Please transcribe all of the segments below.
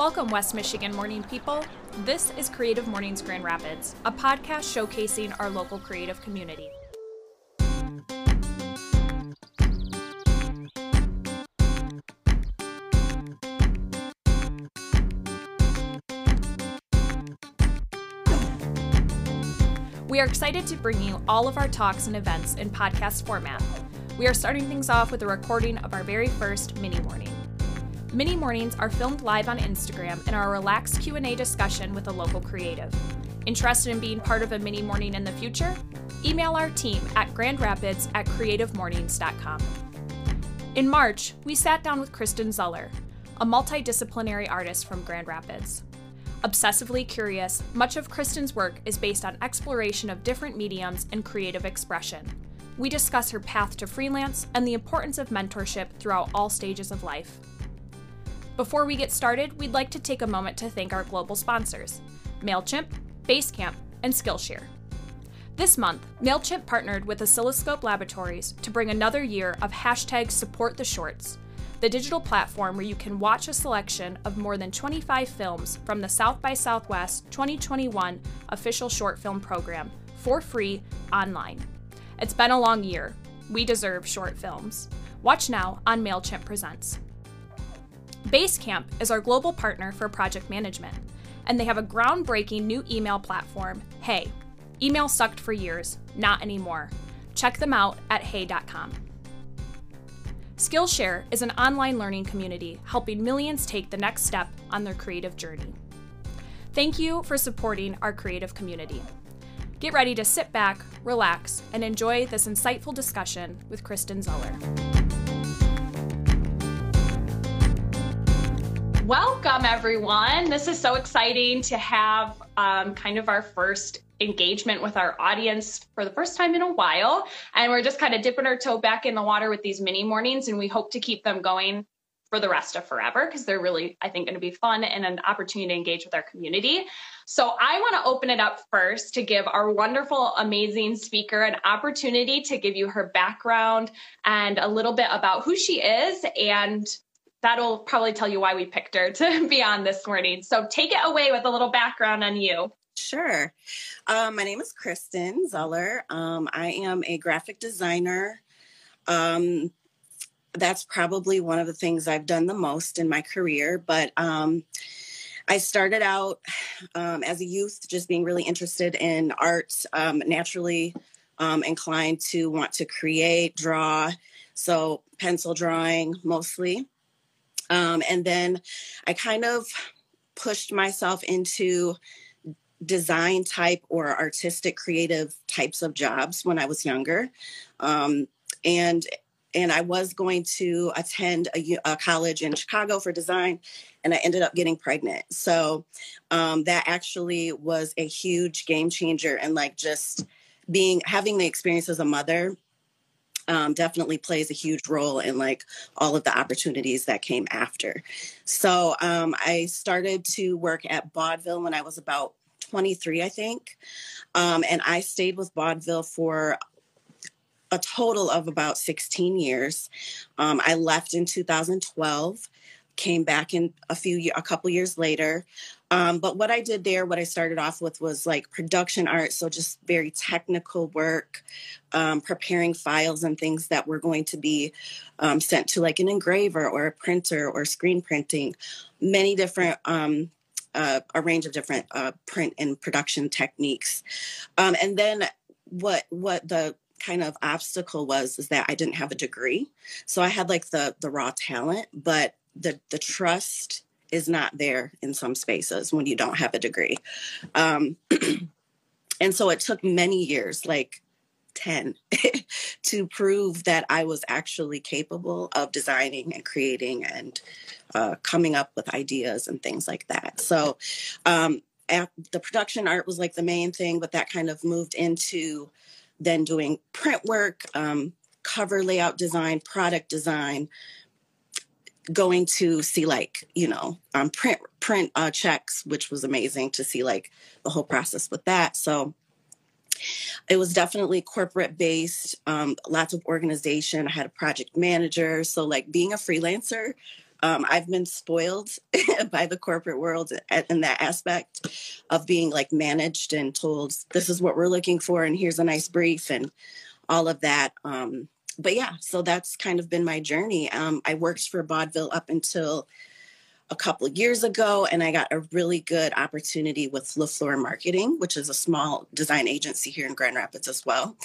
Welcome, West Michigan morning people. This is Creative Mornings Grand Rapids, a podcast showcasing our local creative community. We are excited to bring you all of our talks and events in podcast format. We are starting things off with a recording of our very first mini morning. Mini mornings are filmed live on Instagram and are a relaxed Q&A discussion with a local creative. Interested in being part of a mini morning in the future? Email our team at grandrapids at creativemornings.com. In March, we sat down with Kristen Zuller, a multidisciplinary artist from Grand Rapids. Obsessively curious, much of Kristen's work is based on exploration of different mediums and creative expression. We discuss her path to freelance and the importance of mentorship throughout all stages of life. Before we get started, we'd like to take a moment to thank our global sponsors MailChimp, Basecamp, and Skillshare. This month, MailChimp partnered with Oscilloscope Laboratories to bring another year of hashtag support the shorts the digital platform where you can watch a selection of more than 25 films from the South by Southwest 2021 official short film program for free online. It's been a long year. We deserve short films. Watch now on MailChimp Presents. Basecamp is our global partner for project management, and they have a groundbreaking new email platform, Hey. Email sucked for years, not anymore. Check them out at hey.com. Skillshare is an online learning community helping millions take the next step on their creative journey. Thank you for supporting our creative community. Get ready to sit back, relax, and enjoy this insightful discussion with Kristen Zuller. Welcome, everyone. This is so exciting to have um, kind of our first engagement with our audience for the first time in a while. And we're just kind of dipping our toe back in the water with these mini mornings, and we hope to keep them going for the rest of forever because they're really, I think, going to be fun and an opportunity to engage with our community. So I want to open it up first to give our wonderful, amazing speaker an opportunity to give you her background and a little bit about who she is and that'll probably tell you why we picked her to be on this morning. So take it away with a little background on you. Sure. Um, my name is Kristen Zeller. Um, I am a graphic designer. Um, that's probably one of the things I've done the most in my career. But um, I started out um, as a youth just being really interested in art, um, naturally inclined to want to create, draw. So, pencil drawing mostly. And then I kind of pushed myself into design type or artistic creative types of jobs when I was younger. Um, and and I was going to attend a, a, college in Chicago for design, and I ended up getting pregnant. So um, that actually was a huge game changer, and like just being having the experience as a mother um, definitely plays a huge role in like all of the opportunities that came after. So um, I started to work at Vaudeville when I was about 23, I think. Um, and I stayed with vaudeville for a total of about 16 years. Um, I left in 2012, came back in a few a couple years later. Um, but what I did there, what I started off with was like production art, so just very technical work, um, preparing files and things that were going to be um, sent to like an engraver or a printer or screen printing, many different um, uh, a range of different uh, print and production techniques. Um, and then what what the kind of obstacle was is that I didn't have a degree, so I had like the the raw talent, but the the trust is not there in some spaces when you don't have a degree. Um, and so it took many years, like 10 to prove that I was actually capable of designing and creating and uh, coming up with ideas and things like that. So um, the production art was like the main thing, but that kind of moved into then doing print work, um, cover layout design, product design, going to see like you know um, print print uh, checks, which was amazing to see like the whole process with that. So it was definitely corporate based, um, lots of organization. I had a project manager. So, like being a freelancer um, I've been spoiled by the corporate world in that aspect of being like managed and told this is what we're looking for and here's a nice brief and all of that. Um, but yeah, so that's kind of been my journey. Um, I worked for Vaudeville up until a couple of years ago, and I got a really good opportunity with LaFleur Marketing, which is a small design agency here in Grand Rapids as well.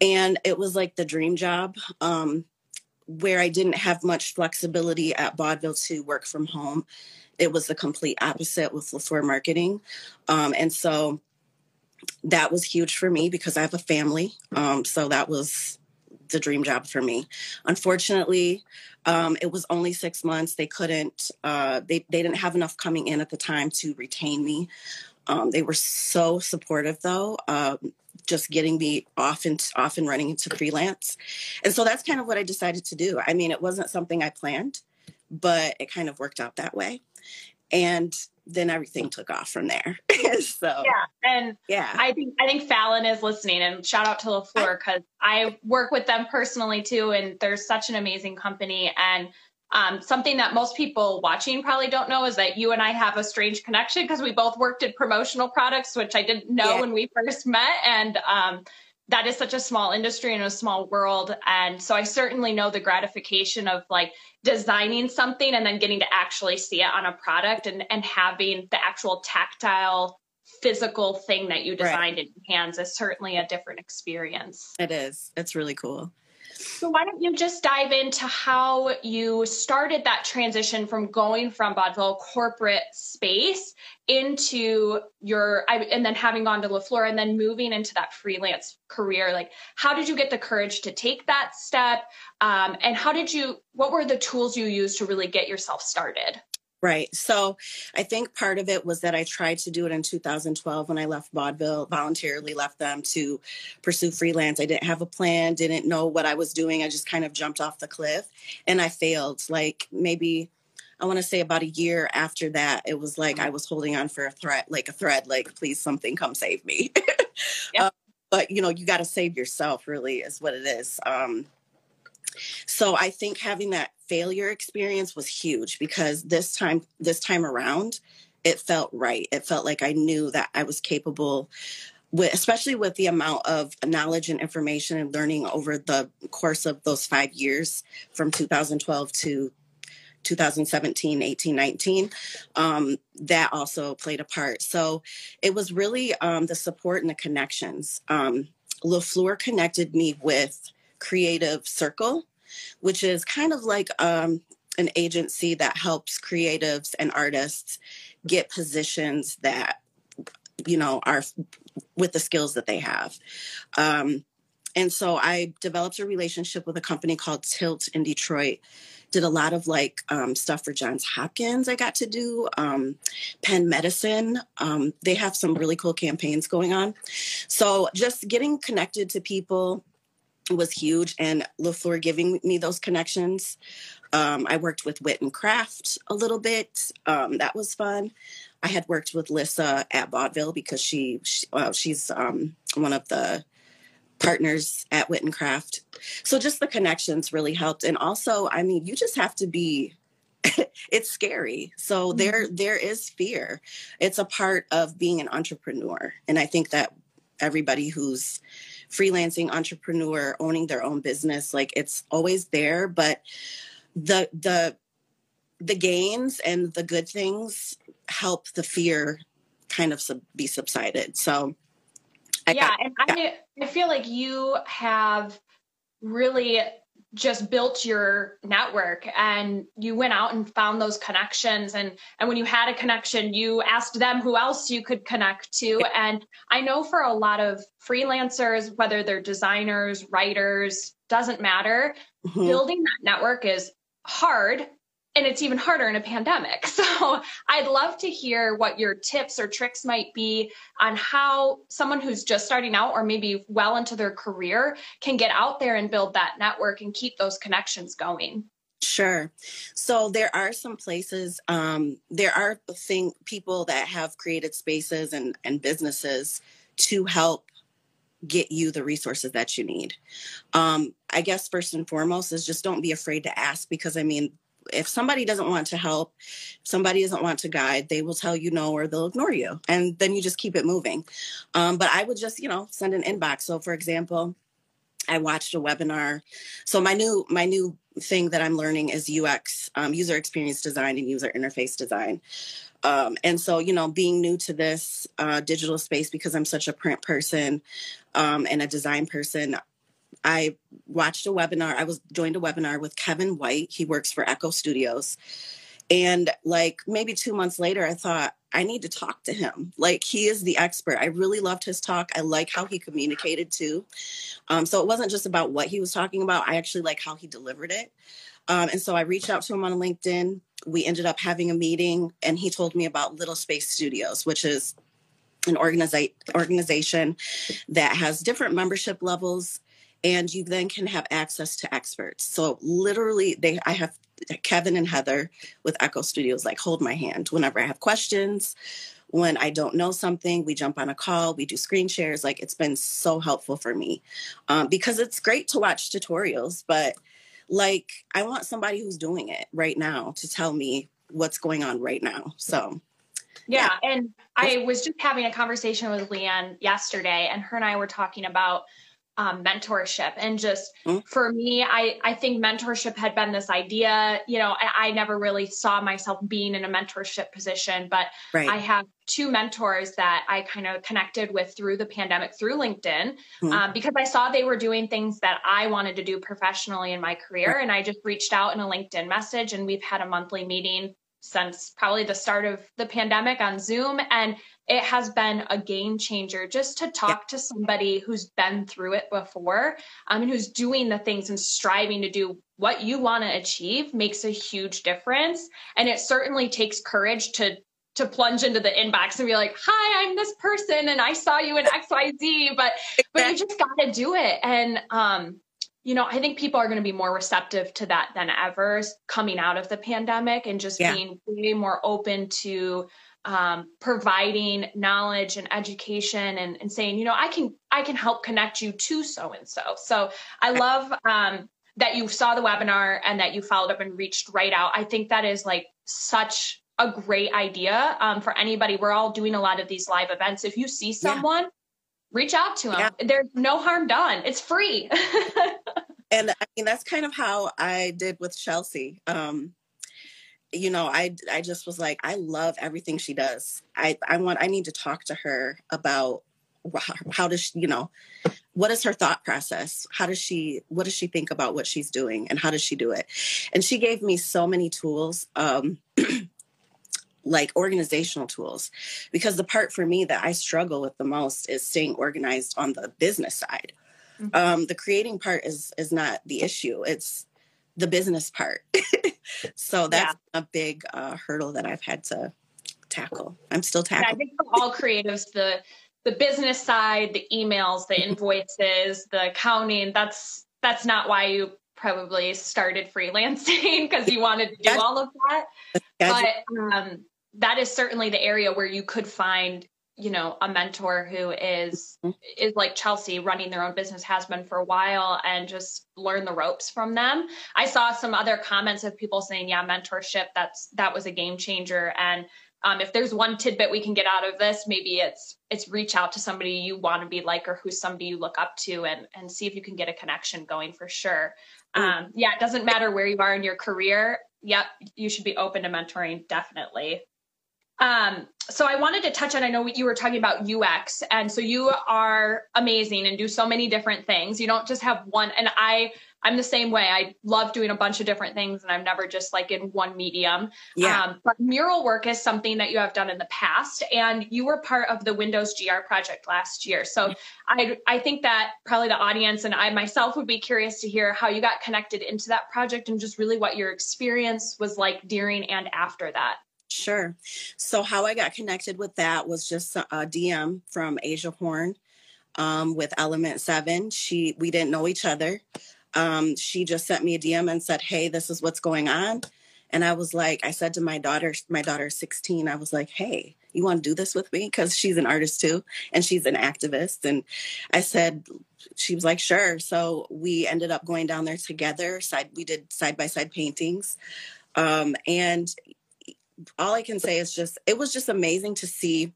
And it was like the dream job. Um, where I didn't have much flexibility at Vaudeville to work from home, it was the complete opposite with LaFleur Marketing. Um, and so that was huge for me because I have a family. Um, so that was the dream job for me. Unfortunately, um, it was only six months. They couldn't, uh, they, they didn't have enough coming in at the time to retain me. Um, they were so supportive though. Um, just getting me off and off and running into freelance. And so that's kind of what I decided to do. I mean, it wasn't something I planned, but it kind of worked out that way. And then everything took off from there. so yeah, and yeah, I think I think Fallon is listening, and shout out to LaFleur because I, I work with them personally too, and they're such an amazing company. And um, something that most people watching probably don't know is that you and I have a strange connection because we both worked in promotional products, which I didn't know yeah. when we first met. And um, that is such a small industry and a small world. And so I certainly know the gratification of like designing something and then getting to actually see it on a product and, and having the actual tactile physical thing that you designed right. in your hands is certainly a different experience. It is. It's really cool. So why don't you just dive into how you started that transition from going from vaudeville corporate space into your and then having gone to LaFleur and then moving into that freelance career? Like how did you get the courage to take that step? Um, and how did you what were the tools you used to really get yourself started Right. So I think part of it was that I tried to do it in 2012 when I left vaudeville, voluntarily left them to pursue freelance. I didn't have a plan, didn't know what I was doing. I just kind of jumped off the cliff and I failed. Like maybe I want to say about a year after that, it was like I was holding on for a threat, like a thread, like, please, something come save me. yep. uh, but, you know, you got to save yourself, really, is what it is. Um, so I think having that failure experience was huge because this time this time around it felt right. It felt like I knew that I was capable with, especially with the amount of knowledge and information and learning over the course of those 5 years from 2012 to 2017 18 19 um, that also played a part so it was really um, the support and the connections um, lafleur connected me with creative circle which is kind of like um, an agency that helps creatives and artists get positions that you know are with the skills that they have. Um, and so i developed a relationship with a company called tilt in detroit did a lot of like um, stuff for johns hopkins i got to do um, penn medicine. Um, they have some really cool campaigns going on. So just getting connected to people was huge and LaFleur giving me those connections. Um, I worked with Wit and Craft a little bit. Um, that was fun. I had worked with Lissa at Vaudeville because she, she well, she's um, one of the partners at Wit and Craft. So just the connections really helped. And also, I mean, you just have to be it's scary. So mm-hmm. there there is fear. It's a part of being an entrepreneur. And I think that everybody who's freelancing entrepreneur owning their own business like it's always there but the the the gains and the good things help the fear kind of sub- be subsided so I yeah got, and yeah. I, I feel like you have really just built your network and you went out and found those connections. And and when you had a connection you asked them who else you could connect to. And i know for a lot of freelancers whether they're designers writers doesn't matter. Mm-hmm. building that network is hard and it's even harder in a pandemic. So I'd love to hear what your tips or tricks might be on how someone who's just starting out or maybe well into their career can get out there and build that network and keep those connections going. Sure. So there are some places, um, there are thing, people that have created spaces and, and businesses to help get you the resources that you need. Um, I guess first and foremost is just don't be afraid to ask because I mean, if somebody doesn't want to help, somebody doesn't want to guide, they will tell you no or they'll ignore you. And then you just keep it moving. Um, but I would just, you know, send an inbox. So for example, I watched a webinar. So my new my new thing that I'm learning is UX, um, user experience design and user interface design. Um, and so, you know, being new to this uh, digital space because I'm such a print person um, and a design person, I watched a webinar. I was joined a webinar with Kevin White. He works for Echo Studios. And like maybe two months later, I thought, I need to talk to him. Like he is the expert. I really loved his talk. I like how he communicated too. Um, so it wasn't just about what he was talking about. I actually like how he delivered it. Um, and so I reached out to him on LinkedIn. We ended up having a meeting, and he told me about Little Space Studios, which is an organiza- organization that has different membership levels and you then can have access to experts. So literally they I have Kevin and Heather with Echo Studios like hold my hand whenever I have questions. When I don't know something, we jump on a call, we do screen shares. Like it's been so helpful for me um, because it's great to watch tutorials, but like I want somebody who's doing it right now to tell me what's going on right now. So yeah, yeah. and I was just having a conversation with Leanne yesterday, and her and I were talking about um, mentorship and just mm-hmm. for me I, I think mentorship had been this idea you know I, I, never really saw myself being in a mentorship position but right. i have two mentors that i kind of connected with through the pandemic through linkedin mm-hmm. um, because i saw they were doing things that i wanted to do professionally in my career right. and i just reached out in a linkedin message and we've had a monthly meeting since probably the start of the pandemic on Zoom. And it has been a game changer just to talk to somebody who's been through it before um, and who's doing the things and striving to do what you want to achieve makes a huge difference. And it certainly takes courage to to plunge into the inbox and be like, "Hi, I'm this person, and I saw you in X, Y, Z." But but you just got to do it. And um, you know, I think people are going to be more receptive to that than ever coming out of the pandemic and just yeah. being way more open to um, providing knowledge and education and, and saying, you know, I can I can help connect you to so and so. So I love um, that you saw the webinar and that you followed up and reached right out. I think that is like such a great idea um, for anybody. We're all doing a lot of these live events. If you see someone yeah reach out to them. Yeah. There's no harm done. It's free. and I mean that's kind of how I did with Chelsea. Um, you know, I I just was like, I love everything she does. I I want I need to talk to her about how does she, you know what is her thought process how does she what does she think about what she's doing and how does she do it and she gave me so many tools um like organizational tools because the part for me that i struggle with the most is staying organized on the business side mm-hmm. um, the creating part is is not the issue it's the business part so that's yeah. a big uh, hurdle that i've had to tackle i'm still tackling yeah, i think for all creatives the the business side the emails the invoices the accounting that's that's not why you probably started freelancing because you wanted to do all of that. But um, that is certainly the area where you could find you know a mentor who is mm-hmm. is like Chelsea running their own business has been for a while and just learn the ropes from them. I saw some other comments of people saying yeah mentorship that's that was a game changer and um, if there's one tidbit we can get out of this maybe it's it's reach out to somebody you want to be like or who's somebody you look up to and and see if you can get a connection going for sure. Um, yeah, it doesn't matter where you are in your career. Yep, you should be open to mentoring definitely. Um, so I wanted to touch on, I know you were talking about UX. And so you are amazing and do so many different things. You don't just have one. And I, I'm the same way. I love doing a bunch of different things and I'm never just like in one medium. Yeah. Um, but mural work is something that you have done in the past and you were part of the Windows GR project last year. So I, I think that probably the audience and I myself would be curious to hear how you got connected into that project and just really what your experience was like during and after that. Sure. So how I got connected with that was just a DM from Asia Horn um, with Element Seven. She we didn't know each other. Um, she just sent me a DM and said, "Hey, this is what's going on." And I was like, I said to my daughter, my daughter's 16, I was like, hey, you want to do this with me? Because she's an artist too, and she's an activist. And I said, she was like, sure. So we ended up going down there together. Side, we did side by side paintings. Um, and all I can say is just, it was just amazing to see.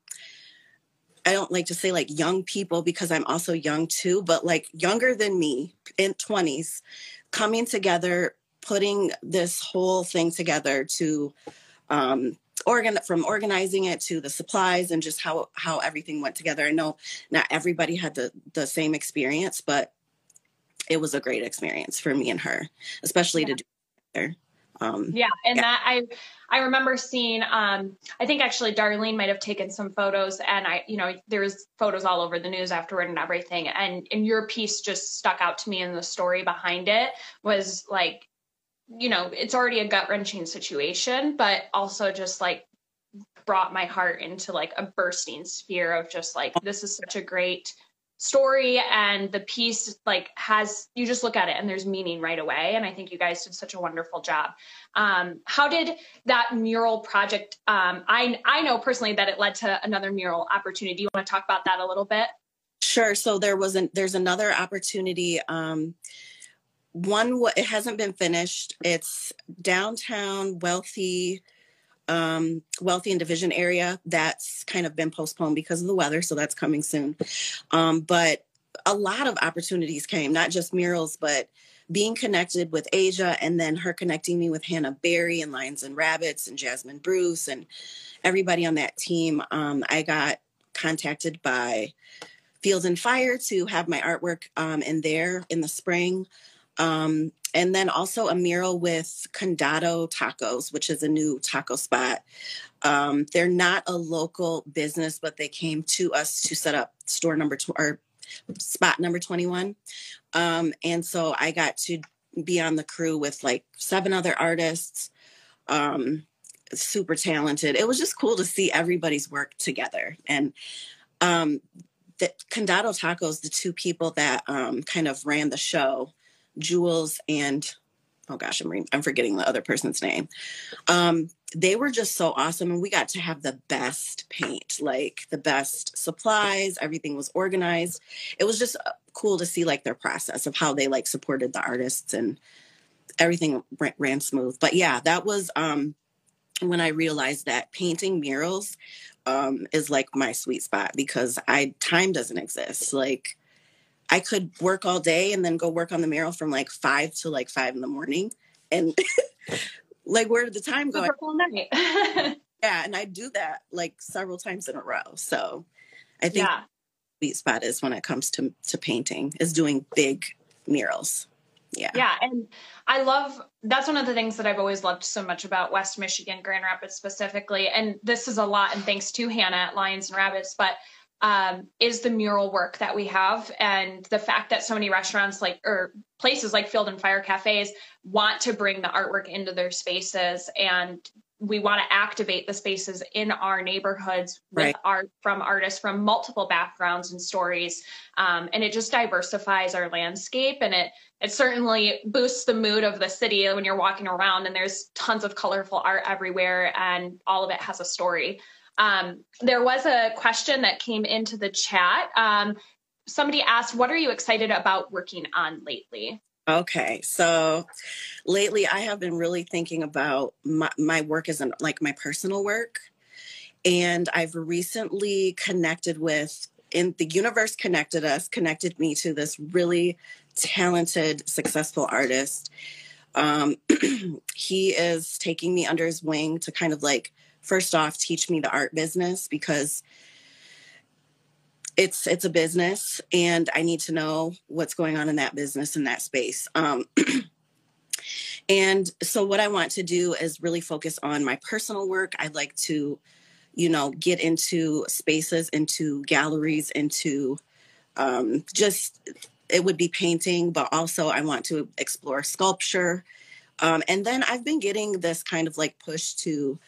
I don't like to say like young people because I'm also young too, but like younger than me in 20s coming together, putting this whole thing together to um, organ from organizing it to the supplies and just how how everything went together. I know not everybody had the the same experience, but it was a great experience for me and her, especially yeah. to do together. Um, yeah, and yeah. that I I remember seeing. Um, I think actually Darlene might have taken some photos, and I, you know, there was photos all over the news afterward and everything. And and your piece just stuck out to me, and the story behind it was like, you know, it's already a gut wrenching situation, but also just like brought my heart into like a bursting sphere of just like this is such a great story and the piece like has you just look at it and there's meaning right away. And i think you guys did such a wonderful job. Um, how did that mural project um, i i know personally that it led to another mural opportunity. Do you want to talk about that a little bit? Sure. So there was an there's another opportunity um, one it hasn't been finished. It's downtown wealthy um, wealthy and division area. That's kind of been postponed because of the weather, so that's coming soon. Um, but a lot of opportunities came, not just murals, but being connected with Asia and then her connecting me with Hannah Berry and Lions and Rabbits and Jasmine Bruce and everybody on that team. Um, I got contacted by Field and Fire to have my artwork um, in there in the spring. Um, and then also a mural with Condado Tacos, which is a new taco spot. Um, they're not a local business, but they came to us to set up store number two or spot number 21. Um, and so I got to be on the crew with like seven other artists. Um, super talented. It was just cool to see everybody's work together. And um, the Condado Tacos, the two people that um, kind of ran the show, Jules and oh gosh, I'm I'm forgetting the other person's name. Um, they were just so awesome, and we got to have the best paint, like the best supplies. Everything was organized. It was just uh, cool to see like their process of how they like supported the artists and everything ran, ran smooth. But yeah, that was um, when I realized that painting murals um, is like my sweet spot because I time doesn't exist. Like I could work all day and then go work on the mural from like five to like five in the morning. And like, where did the time go? yeah. And I do that like several times in a row. So I think yeah. sweet spot is when it comes to, to painting is doing big murals. Yeah. Yeah. And I love that's one of the things that I've always loved so much about West Michigan, Grand Rapids specifically. And this is a lot and thanks to Hannah at Lions and Rabbits, but um, is the mural work that we have. And the fact that so many restaurants like or places like field and fire cafes want to bring the artwork into their spaces. And we want to activate the spaces in our neighborhoods with right. art from artists from multiple backgrounds and stories. Um, and it just diversifies our landscape. And it it certainly boosts the mood of the city when you're walking around and there's tons of colorful art everywhere. And all of it has a story um, there was a question that came into the chat. Um, somebody asked, What are you excited about working on lately? Okay, so lately I have been really thinking about my, my work as an, like my personal work. And I've recently connected with, in the universe connected us, connected me to this really talented, successful artist. Um, he is taking me under his wing to kind of like first off teach me the art business because it's it's a business and i need to know what's going on in that business in that space. Um, and so what i want to do is really focus on my personal work. I'd like to you know get into spaces into galleries into um, just it would be painting but also i want to explore sculpture. Um, and then i've been getting this kind of like push to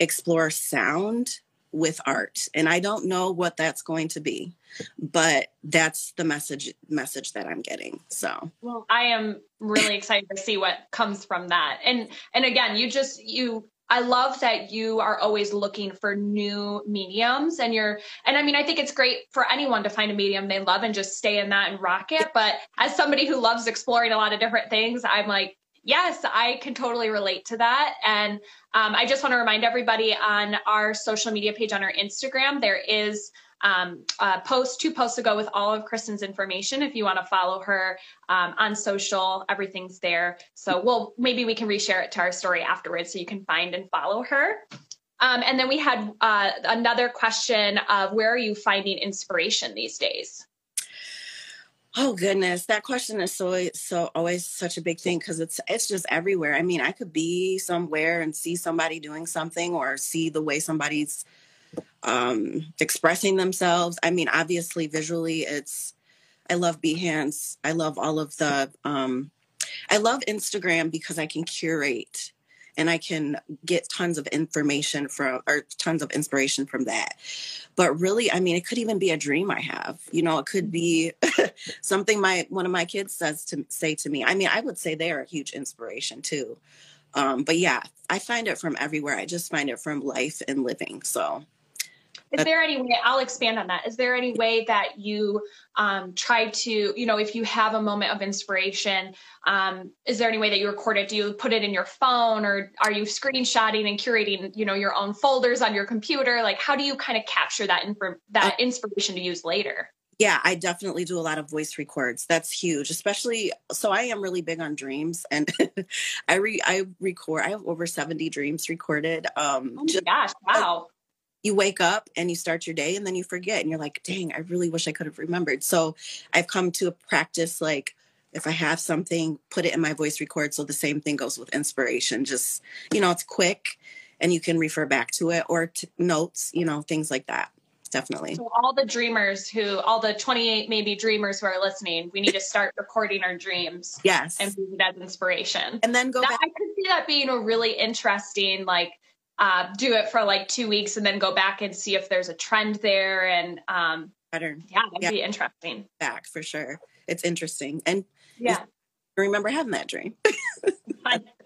explore sound with art and i don't know what that's going to be but that's the message message that i'm getting so. Well i am really excited to see what comes from that. And and again you just you I love that you are always looking for new mediums and you're and I mean I think it's great for anyone to find a medium they love and just stay in that and rock it but as somebody who loves exploring a lot of different things I'm like Yes, I can totally relate to that. And um, I just want to remind everybody on our social media page on our Instagram, there is um, a post, two posts ago with all of Kristen's information. If you want to follow her um, on social, everything's there. So we'll maybe we can reshare it to our story afterwards so you can find and follow her. Um, and then we had uh, another question of where are you finding inspiration these days? Oh goodness, that question is so so always such a big thing because it's it's just everywhere. I mean, I could be somewhere and see somebody doing something or see the way somebody's um expressing themselves. I mean, obviously visually it's I love Behance. I love all of the um I love Instagram because I can curate and I can get tons of information from or tons of inspiration from that. But really, I mean, it could even be a dream I have. You know, it could be something my one of my kids says to say to me. I mean, I would say they are a huge inspiration too. Um, but yeah, I find it from everywhere. I just find it from life and living. So is there any way, I'll expand on that. Is there any way that you um, try to, you know, if you have a moment of inspiration, um, is there any way that you record it? Do you put it in your phone or are you screenshotting and curating, you know, your own folders on your computer? Like, how do you kind of capture that, inf- that inspiration to use later? Yeah, I definitely do a lot of voice records. That's huge, especially so I am really big on dreams and I re I record I have over 70 dreams recorded. Um oh my gosh, wow you wake up and you start your day and then you forget and you're like dang i really wish i could have remembered. So i've come to a practice like if i have something put it in my voice record so the same thing goes with inspiration just you know it's quick and you can refer back to it or to notes you know things like that definitely. So all the dreamers who all the 28 maybe dreamers who are listening we need to start recording our dreams yes. and use it as inspiration. And then go that, back i could see that being a really interesting like uh, do it for like two weeks and then go back and see if there's a trend there. And um, pattern. Yeah, that'd yeah. be interesting. Back for sure. It's interesting. And yeah, I remember having that dream.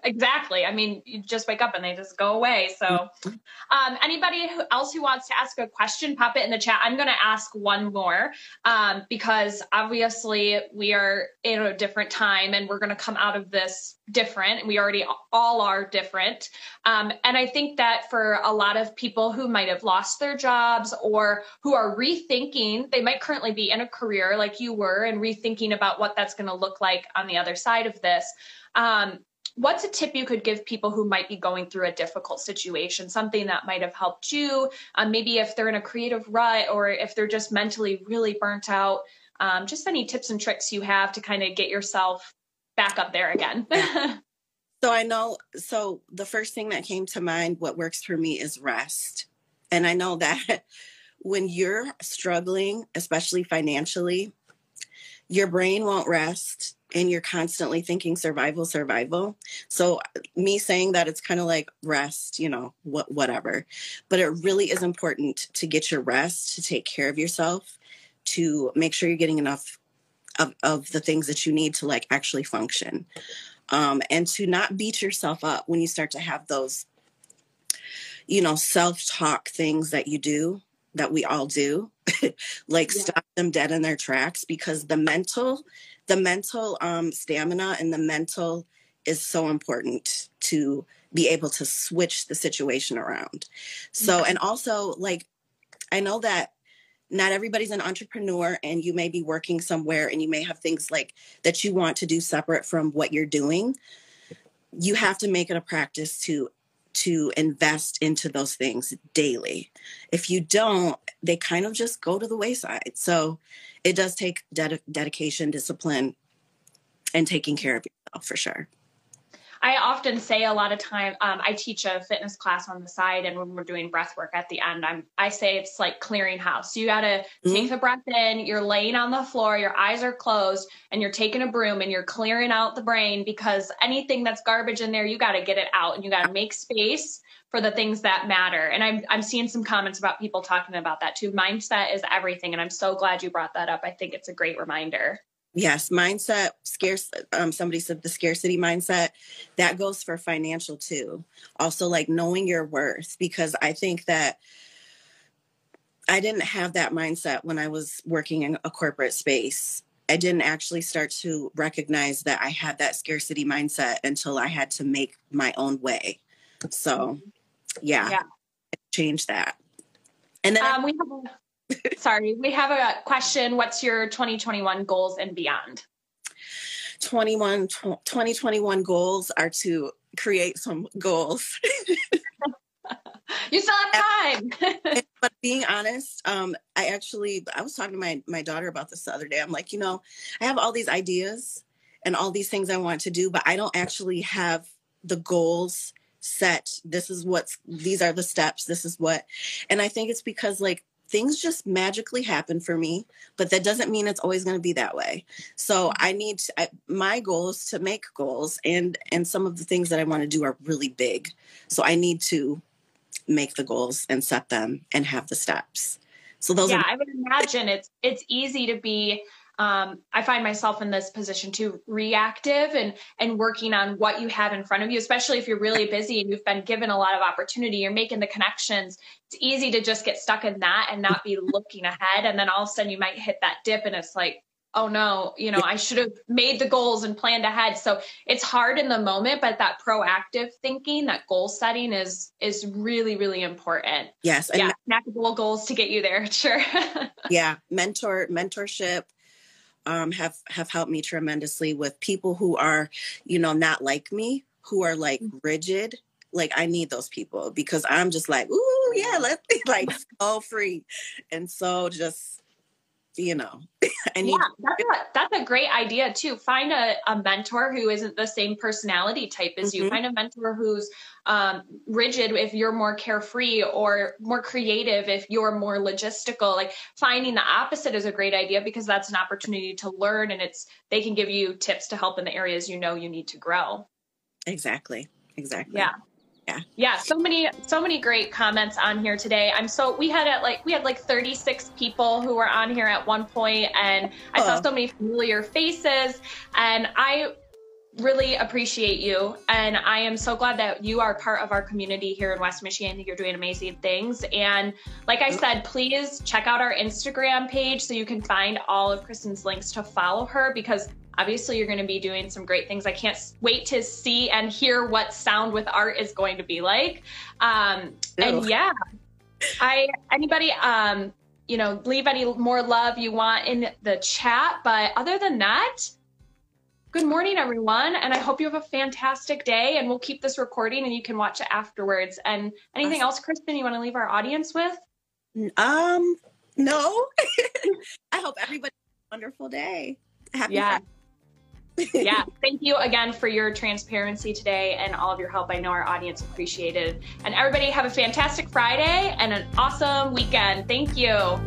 exactly. I mean, you just wake up and they just go away. So, um, anybody who else who wants to ask a question, pop it in the chat. I'm going to ask one more um, because obviously we are in a different time and we're going to come out of this different. And we already all are different. Um, and I think that for a lot of people who might have lost their jobs or who are rethinking, they might currently be in a career like you were and rethinking about what that's going to look like on the other side of this. Um, what's a tip you could give people who might be going through a difficult situation something that might have helped you? Um, maybe if they're in a creative rut or if they're just mentally really burnt out um, just any tips and tricks you have to kind of get yourself back up there again. So i know so the first thing that came to mind what works for me is rest. And i know that when you're struggling especially financially your brain won't rest and you're constantly thinking survival survival. So me saying that it's kind of like rest you know what whatever. But it really is important to get your rest to take care of yourself to make sure you're getting enough of, of the things that you need to like actually function. Um, and to not beat yourself up when you start to have those you know self-talk things that you do that we all do. Like yeah. stop them dead in their tracks because the mental the mental um, stamina and the mental is so important to be able to switch the situation around. So, and also, like, I know that not everybody's an entrepreneur and you may be working somewhere and you may have things like that you want to do separate from what you're doing. You have to make it a practice to to invest into those things daily. If you don't, they kind of just go to the wayside. So it does take ded- dedication, discipline, and taking care of yourself for sure. I often say a lot of time, um, I teach a fitness class on the side, and when we're doing breath work at the end, I'm I say it's like clearing house. You got to mm-hmm. take the breath in. You're laying on the floor, your eyes are closed, and you're taking a broom and you're clearing out the brain because anything that's garbage in there, you got to get it out, and you got to make space for the things that matter. And I'm I'm seeing some comments about people talking about that too. Mindset is everything, and I'm so glad you brought that up. I think it's a great reminder. Yes, mindset, scarce. Um, somebody said the scarcity mindset. That goes for financial too. Also, like knowing your worth, because I think that I didn't have that mindset when I was working in a corporate space. I didn't actually start to recognize that I had that scarcity mindset until I had to make my own way. So, yeah, yeah. change that. And then um, I- we have a, sorry, we have a question. What's your 2021 goals and beyond? 21 2021 goals are to create some goals. you still have time. but being honest, um, I actually I was talking to my my daughter about this the other day. I'm like, you know, I have all these ideas and all these things I want to do, but I don't actually have the goals set. This is what's these are the steps. This is what. And I think it's because like things just magically happen for me but that doesn't mean it's always going to be that way. So mm-hmm. i need to, I, my goal is to make goals and and some of the things that i want to do are really big. So i need to make the goals and set them and have the steps. So those yeah are- i would imagine it's it's easy to be um, I find myself in this position too, reactive and and working on what you have in front of you, especially if you're really busy and you've been given a lot of opportunity, you're making the connections. It's easy to just get stuck in that and not be looking ahead, and then all of a sudden you might hit that dip, and it's like, oh no, you know, I should have made the goals and planned ahead. So it's hard in the moment, but that proactive thinking, that goal setting is is really really important. Yes, and yeah, snackable goals to get you there. Sure. yeah, mentor mentorship um, have have helped me tremendously with people who are, you know, not like me, who are like mm-hmm. rigid. Like I need those people because I'm just like, ooh, yeah, let's be like so free, and so just you know, I need. Yeah, that's a, that's a great idea too. Find a, a mentor who isn't the same personality type as mm-hmm. you. Find a mentor who's um, rigid if you're more carefree, or more creative if you're more logistical. Like finding the opposite is a great idea because that's an opportunity to learn, and it's they can give you tips to help in the areas you know you need to grow. Exactly. Exactly. Yeah yeah. Yeah so many so many great comments on here today. I'm so we had at like we had like 36 people who were on here at one point and i saw so many familiar faces and i really appreciate you and i am so glad that you are part of our community here in west michigan. You're doing amazing things and like i said please check out our instagram page so you can find all of kristen's links to follow her because obviously you're going to be doing some great things. I can't wait to see and hear what sound with art is going to be like. Um, and yeah, I anybody um, you know leave any more love you want in the chat. But other than that. Good morning, everyone, and I hope you have a fantastic day. And we'll keep this recording, and you can watch it afterwards. And anything awesome. else, Kristen, you want to leave our audience with? Um, no. I hope everybody has a wonderful day. Happy yeah. Friday yeah, thank you again for your transparency today and all of your help. I know our audience appreciated. And everybody have a fantastic Friday and an awesome weekend. Thank you.